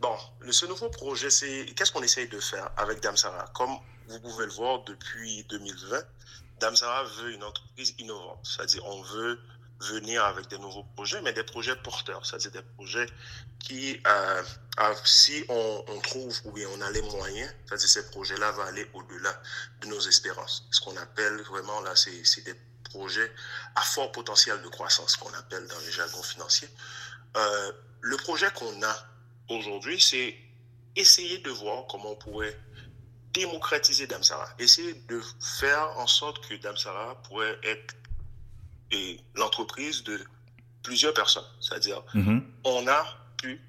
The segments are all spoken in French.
Bon, ce nouveau projet, c'est qu'est-ce qu'on essaye de faire avec Damsara Comme vous pouvez le voir depuis 2020, Damsara veut une entreprise innovante, c'est-à-dire on veut venir avec des nouveaux projets, mais des projets porteurs, c'est-à-dire des projets qui, euh, si on, trouve ou bien on a les moyens, c'est-à-dire ces projets-là vont aller au-delà de nos espérances. Ce qu'on appelle vraiment là, c'est des projets à fort potentiel de croissance, qu'on appelle dans les jargon financiers. Euh, le projet qu'on a aujourd'hui, c'est essayer de voir comment on pourrait démocratiser Damsara, essayer de faire en sorte que Damsara pourrait être l'entreprise de plusieurs personnes. C'est-à-dire, mm-hmm. on a pu,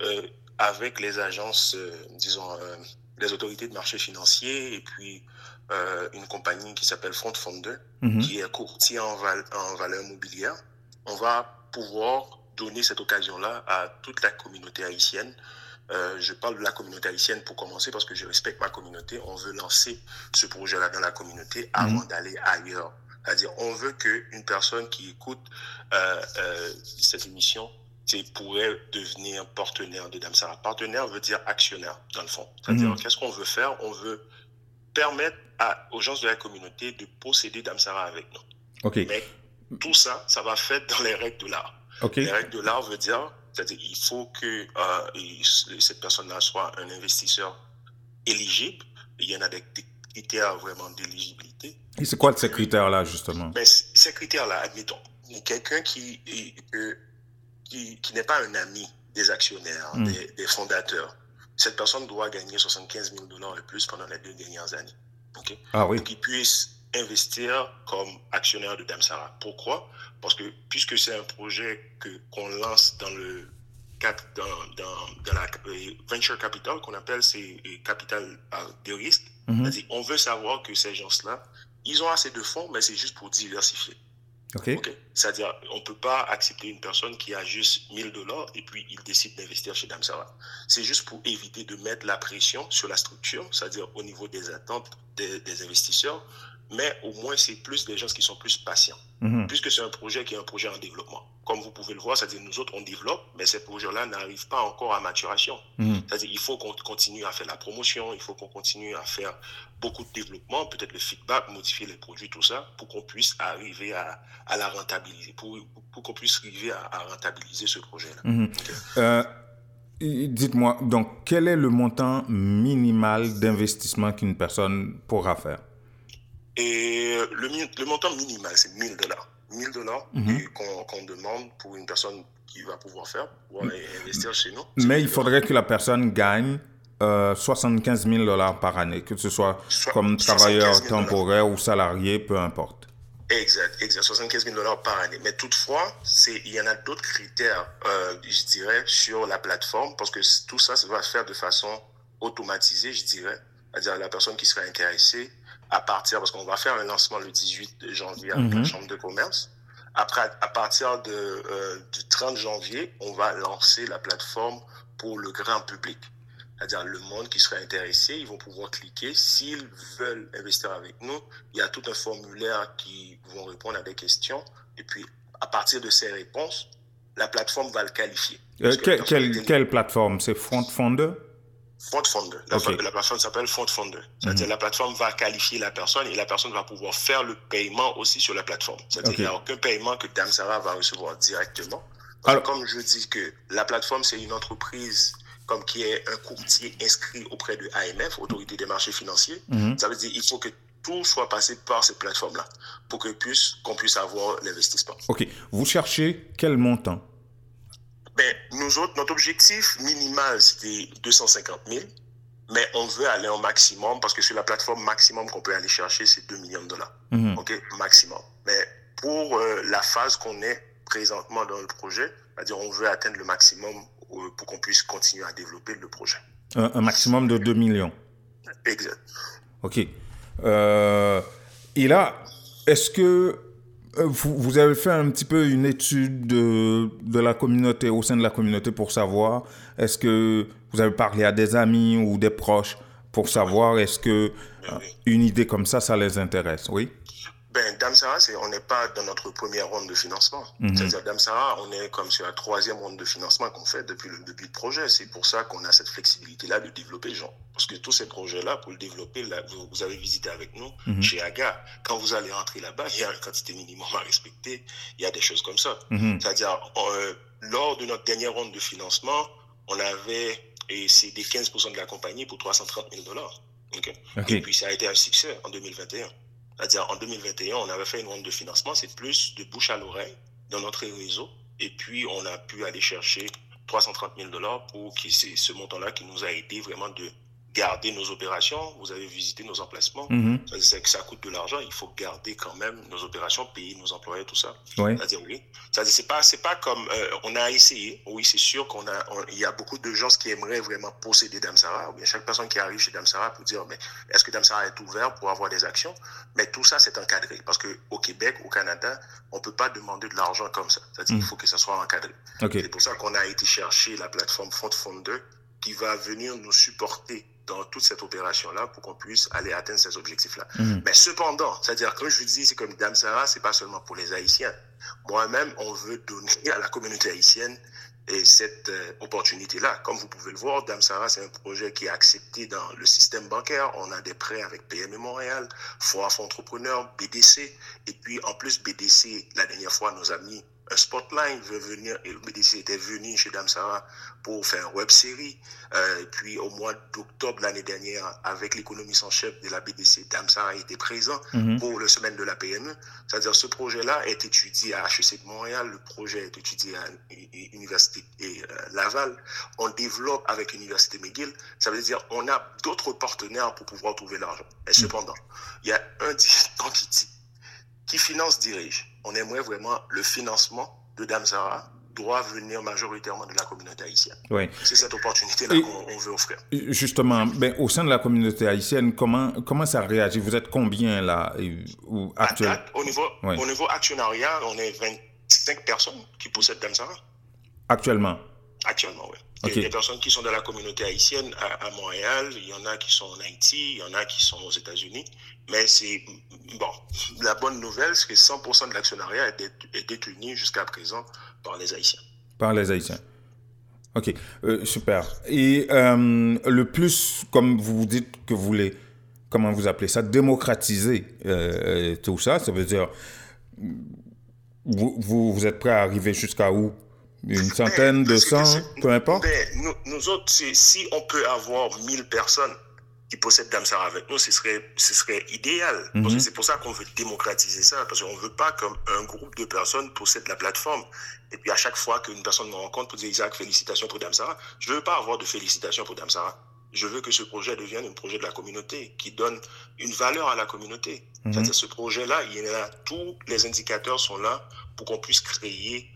euh, avec les agences, euh, disons, euh, les autorités de marché financier et puis une compagnie qui s'appelle Front Founder, mm-hmm. qui est courtier en, val en valeur mobilière, on va pouvoir donner cette occasion-là à toute la communauté haïtienne. je parle de la communauté haïtienne pour commencer parce que je respecte ma communauté. On veut lancer ce projet-là dans la communauté avant mm-hmm. d'aller ailleurs c'est-à-dire, on veut qu'une personne qui écoute euh, euh, cette émission pourrait devenir partenaire de Damsara. Partenaire veut dire actionnaire, dans le fond. C'est-à-dire, mhm. qu'est-ce qu'on veut faire? On veut permettre à, aux gens de la communauté de posséder Damsara avec nous. Mais tout ça, ça va faire dans les règles de l'art. Les règles de l'art veut dire, c'est-à-dire, il faut que euh, cette personne-là soit un investisseur éligible. Il y en a des critères vraiment d'éligibilité. Et c'est quoi ces critères-là, justement? Ben, Ces critères-là, admettons, quelqu'un qui, qui, qui n'est pas un ami des actionnaires, hmm. des, fondateurs, cette personne doit gagner 75 000 dollars et plus pendant les deux dernières années. Ah oui. Pour qu'il puisse investir comme actionnaire de Damsara. Pourquoi? Parce que puisque c'est un projet que qu'on lance dans le dans, dans, dans, la euh, venture capital qu'on appelle c'est euh, capital de risque. Mhm. On veut savoir que ces gens-là, ils ont assez de fonds, mais c'est juste pour diversifier. C'est-à-dire, on ne peut pas accepter une personne qui a juste 1000 dollars et puis il décide d'investir chez Damsara. C'est juste pour éviter de mettre la pression sur la structure, c'est-à-dire au niveau des attentes des investisseurs, mais au moins c'est plus des gens qui sont plus patients, mhm. puisque c'est un projet qui est un projet en développement. Comme vous pouvez le voir, c'est-à-dire nous autres on développe, mais ces projets-là n'arrivent pas encore à maturation. Mhm. C'est-à-dire il faut qu'on continue à faire la promotion, il faut qu'on continue à faire beaucoup de développement, peut-être le feedback, modifier les produits, tout ça, pour qu'on puisse arriver à, à, la rentabiliser, pour, pour qu'on puisse arriver à, rentabiliser ce projet-là. Mhm. Euh, dites-moi, donc, quel est le montant minimal d'investissement qu'une personne pourra faire? Et le, le montant minimal, c'est 1000 dollars. 1000 dollars mhm. qu'on demande pour une personne qui va pouvoir faire, pour investir chez nous. Mais il faudrait que la personne gagne 75 euh, 000 dollars par année, que ce soit comme travailleur temporaire ou salarié, peu importe. Exact, exact, 75 000 dollars par année. Mais toutefois, il y en a d'autres critères, euh, je dirais, sur la plateforme, parce que tout ça, ça va se faire de façon automatisée, je dirais. C'est-à-dire la personne qui sera intéressée à partir, parce qu'on va faire un lancement le 18 janvier avec la mhm. Chambre de commerce. Après, à partir de, euh, du 30 janvier, on va lancer la plateforme pour le grand public. C'est-à-dire le monde qui sera intéressé, ils vont pouvoir cliquer. S'ils veulent investir avec nous, il y a tout un formulaire qui vont répondre à des questions. Et puis, à partir de ces réponses, la plateforme va le qualifier. Euh, quelle, quelle, plateforme? C'est Front Founder FrontFunder. La, la plateforme s'appelle FrontFunder. C'est-à-dire mhm. la plateforme va qualifier la personne et la personne va pouvoir faire le paiement aussi sur la plateforme. C'est-à-dire qu'il n'y a aucun paiement que Damsara va recevoir directement. Alors, comme je dis que la plateforme, c'est une entreprise comme qui est un courtier inscrit auprès de AMF, Autorité des marchés financiers. Mhm. Ça veut dire qu'il faut que tout soit passé par cette plateforme-là pour qu'on puisse, qu'on puisse avoir l'investissement. OK. Vous cherchez quel montant? Ben, nous autres, notre objectif minimal, c'était 250 000. Mais on veut aller au maximum parce que sur la plateforme maximum qu'on peut aller chercher, c'est 2 millions de dollars. Mhm. OK? Maximum. Mais pour euh, la phase qu'on est présentement dans le projet, c'est-à-dire on veut atteindre le maximum euh, pour qu'on puisse continuer à développer le projet. Un, maximum de 2 millions. Exact. OK. Euh, et là, est-ce que vous, avez fait un petit peu une étude de, de, la communauté, au sein de la communauté, pour savoir, est-ce que vous avez parlé à des amis ou des proches pour savoir, est-ce que euh, une idée comme ça, ça les intéresse, oui? Ben, Damsara, on n'est pas dans notre première ronde de financement. Mhm. C'est-à-dire, Damsara, on est comme sur la troisième ronde de financement qu'on fait depuis le début du projet. C'est pour ça qu'on a cette flexibilité-là de développer gens. Parce que tous ces projets-là, pour le développer, là, vous, avez visité avec nous mhm. chez AGA. Quand vous allez rentrer là-bas, il y a une quantité minimum à respecter. Il y a des choses comme ça. Mhm. C'est-à-dire, euh, lors de notre dernière ronde de financement, on avait, et c'est des 15% de la compagnie pour 330 000 dollars. Et puis, ça a été un succès en 2021. C'est-à-dire, en 2021, on avait fait une ronde de financement, c'est plus de bouche à l'oreille dans notre réseau. Et puis, on a pu aller chercher 330 000 dollars pour que c'est ce montant-là qui nous a aidé vraiment de garder nos opérations. Vous avez visité nos emplacements. Mm C'est que ça coûte de l'argent. Il faut garder quand même nos opérations, payer nos employés, tout ça. C'est-à-dire, oui. C'est-à-dire, c'est pas, pas comme, euh, on a essayé. Oui, c'est sûr qu'on a, il y a beaucoup de gens qui aimeraient vraiment posséder Damsara. Ou bien chaque personne qui arrive chez Damsara peut dire, mais est-ce que Damsara est ouvert pour avoir des actions? Mais tout ça, c'est encadré. Parce que au Québec, au Canada, on peut pas demander de l'argent comme ça. C'est-à-dire, il mm. faut que ça soit encadré. C'est pour ça qu'on a été chercher la plateforme Fond Founder qui va venir nous supporter dans toute cette opération-là pour qu'on puisse aller atteindre ces objectifs-là. Mhm. Mais cependant, c'est-à-dire, comme je vous dis, c'est comme Dame Sarah, c'est pas seulement pour les Haïtiens. Moi-même, on veut donner à la communauté haïtienne et cette euh, opportunité-là. Comme vous pouvez le voir, Dame Sarah, c'est un projet qui est accepté dans le système bancaire. On a des prêts avec PME Montréal, Foire Entrepreneur, BDC. Et puis, en plus, BDC, la dernière fois, nous a spotlight veut venir, et le BDC était venu chez Damsara pour faire une web série. Euh, puis au mois d'octobre l'année dernière, avec l'économiste en chef de la BDC, Damsara était présent mhm. pour le semaine de la PME. C'est-à-dire ce projet-là est étudié à HEC de Montréal, le projet est étudié à l'Université euh, Laval. On développe avec l'Université McGill. Ça veut dire on a d'autres partenaires pour pouvoir trouver l'argent. Et mhm. cependant, il y a un entité qui finance dirige on aimerait vraiment le financement de Damsara doit venir majoritairement de la communauté haïtienne. Oui. C'est cette opportunité-là qu'on veut offrir. Justement, ben, au sein de la communauté haïtienne, comment, comment ça réagit? Vous êtes combien là ou, actuellement au, niveau, au niveau actionnariat, on est 25 personnes qui possèdent Damsara. Actuellement? Actuellement, oui. Il y a des personnes qui sont dans la communauté haïtienne à, Montréal, il y en a qui sont en Haïti, il y en a qui sont aux États-Unis. Mais c'est. Bon, la bonne nouvelle, c'est que 100% de l'actionnariat est, détenu jusqu'à présent par les Haïtiens. Par les Haïtiens. Ok, euh, super. Et euh, le plus, comme vous vous dites que vous voulez, comment vous appelez ça, démocratiser euh, tout ça, ça veut dire, vous, vous, vous êtes prêt à arriver jusqu'à où une centaine, deux cents, peu importe. nous, nous, autres, si on peut avoir 1000 personnes qui possèdent Damsara avec nous, ce serait, ce serait idéal. Mhm. c'est pour ça qu'on veut démocratiser ça, parce qu'on ne veut pas qu'un groupe de personnes possède la plateforme. Et puis à chaque fois qu'une personne me rencontre pour dire Isaac, félicitations pour Damsara, je ne veux pas avoir de félicitations pour Damsara. Je veux que ce projet devienne un projet de la communauté, qui donne une valeur à la communauté. Mhm. C'est-à-dire ce projet-là, il y a, tous les indicateurs sont là pour qu'on puisse créer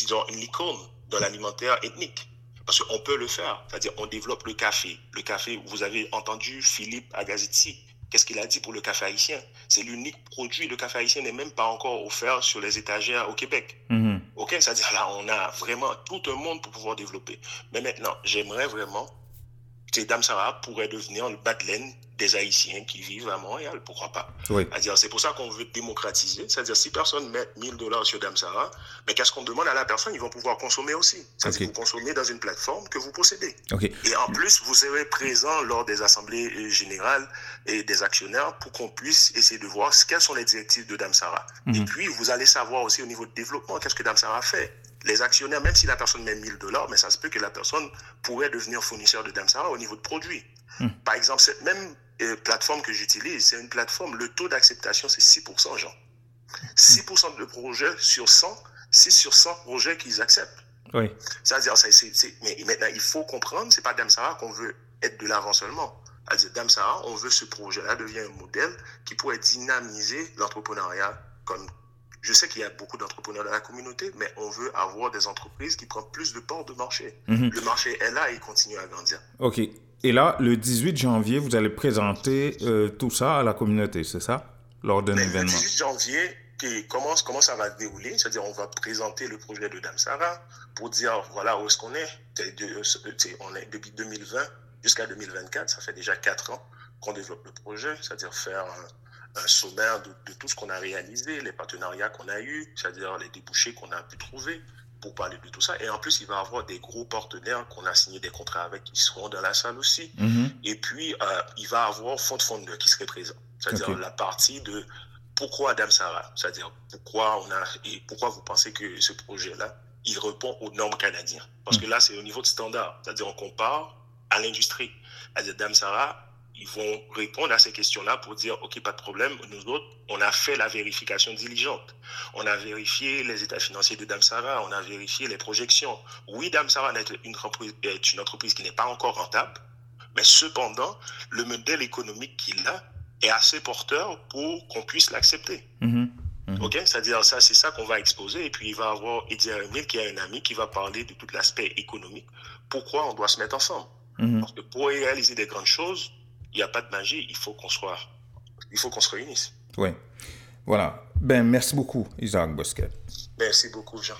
disons, une licorne dans l'alimentaire ethnique. Parce qu'on peut le faire. C'est-à-dire, on développe le café. Le café, vous avez entendu Philippe Agaziti. Qu'est-ce qu'il a dit pour le café haïtien? C'est l'unique produit. Le café haïtien n'est même pas encore offert sur les étagères au Québec. Mm-hmm. OK? C'est-à-dire, là, on a vraiment tout un monde pour pouvoir développer. Mais maintenant, j'aimerais vraiment que Dame Sarah pourrait devenir le laine des Haïtiens qui vivent à Montréal, pourquoi pas? C'est pour ça qu'on veut démocratiser. C'est-à-dire, si personne met 1000 dollars sur Damsara, mais qu'est-ce qu'on demande à la personne? Ils vont pouvoir consommer aussi. C'est-à-dire, vous consommez dans une plateforme que vous possédez. Et en plus, vous serez présent lors des assemblées euh, générales et des actionnaires pour qu'on puisse essayer de voir quelles sont les directives de Damsara. Et mhm. puis, vous allez savoir aussi au niveau de développement qu'est-ce que Damsara fait les actionnaires, même si la personne met 1000 dollars, mais ça se peut que la personne pourrait devenir fournisseur de Damsara au niveau de produits. Hmm. Par exemple, cette même euh, plateforme que j'utilise, c'est une plateforme, le taux d'acceptation, c'est 6%, Jean. 6% de projets sur 100, 6 sur 100 projets qu'ils acceptent. Oui. C'est-à-dire, c'est, mais maintenant, il faut comprendre, c'est pas Damsara qu'on veut être de l'avant seulement. C'est-à-dire, Damsara, on veut ce projet-là devient un modèle qui pourrait dynamiser l'entrepreneuriat comme je sais qu'il y a beaucoup d'entrepreneurs dans la communauté, mais on veut avoir des entreprises qui prennent plus de parts de marché. Mhm. Le marché est là et il continue à grandir. OK. Et là, le 18 janvier, vous allez présenter euh, tout ça à la communauté, c'est ça? Lors d'un événement. Le 18 janvier, comment, comment ça va se dérouler? C'est-à-dire, on va présenter le projet de Dame Sarah pour dire voilà où est-ce qu'on est? on est depuis 2020 jusqu'à 2024, ça fait déjà 4 ans qu'on développe le projet, c'est-à-dire faire un sommaire de, de tout ce qu'on a réalisé, les partenariats qu'on a eus, c'est-à-dire les débouchés qu'on a pu trouver pour parler de tout ça. Et en plus, il va y avoir des gros partenaires qu'on a signé des contrats avec qui seront dans la salle aussi. Mhm. Et puis, euh, il va y avoir fond de fondeur qui serait présent. C'est-à-dire la partie de pourquoi Adam Sarah? C'est-à-dire pourquoi on a et pourquoi vous pensez que ce projet-là, il répond aux normes canadiennes? Parce que là, c'est au niveau de standard. C'est-à-dire on compare à l'industrie. Dame Sarah, ils vont répondre à ces questions-là pour dire, OK, pas de problème, nous autres, on a fait la vérification diligente. On a vérifié les états financiers de Dame Sarah, on a vérifié les projections. Oui, Dame Sarah est une entreprise, est une entreprise qui n'est pas encore rentable, mais cependant, le modèle économique qu'il a est assez porteur pour qu'on puisse l'accepter. Mhm. Ok, c'est-à-dire ça, c'est ça qu'on va exposer. Et puis il va y avoir Eddie Emile qui est un ami qui va parler de tout l'aspect économique. Pourquoi on doit se mettre ensemble Mhm. Parce que pour réaliser des grandes choses, il n'y a pas de magie. Il faut qu'on soit, il faut qu'on se réunisse. Oui. Voilà. Ben, merci beaucoup, Isaac Bosquet. Merci beaucoup, Jean.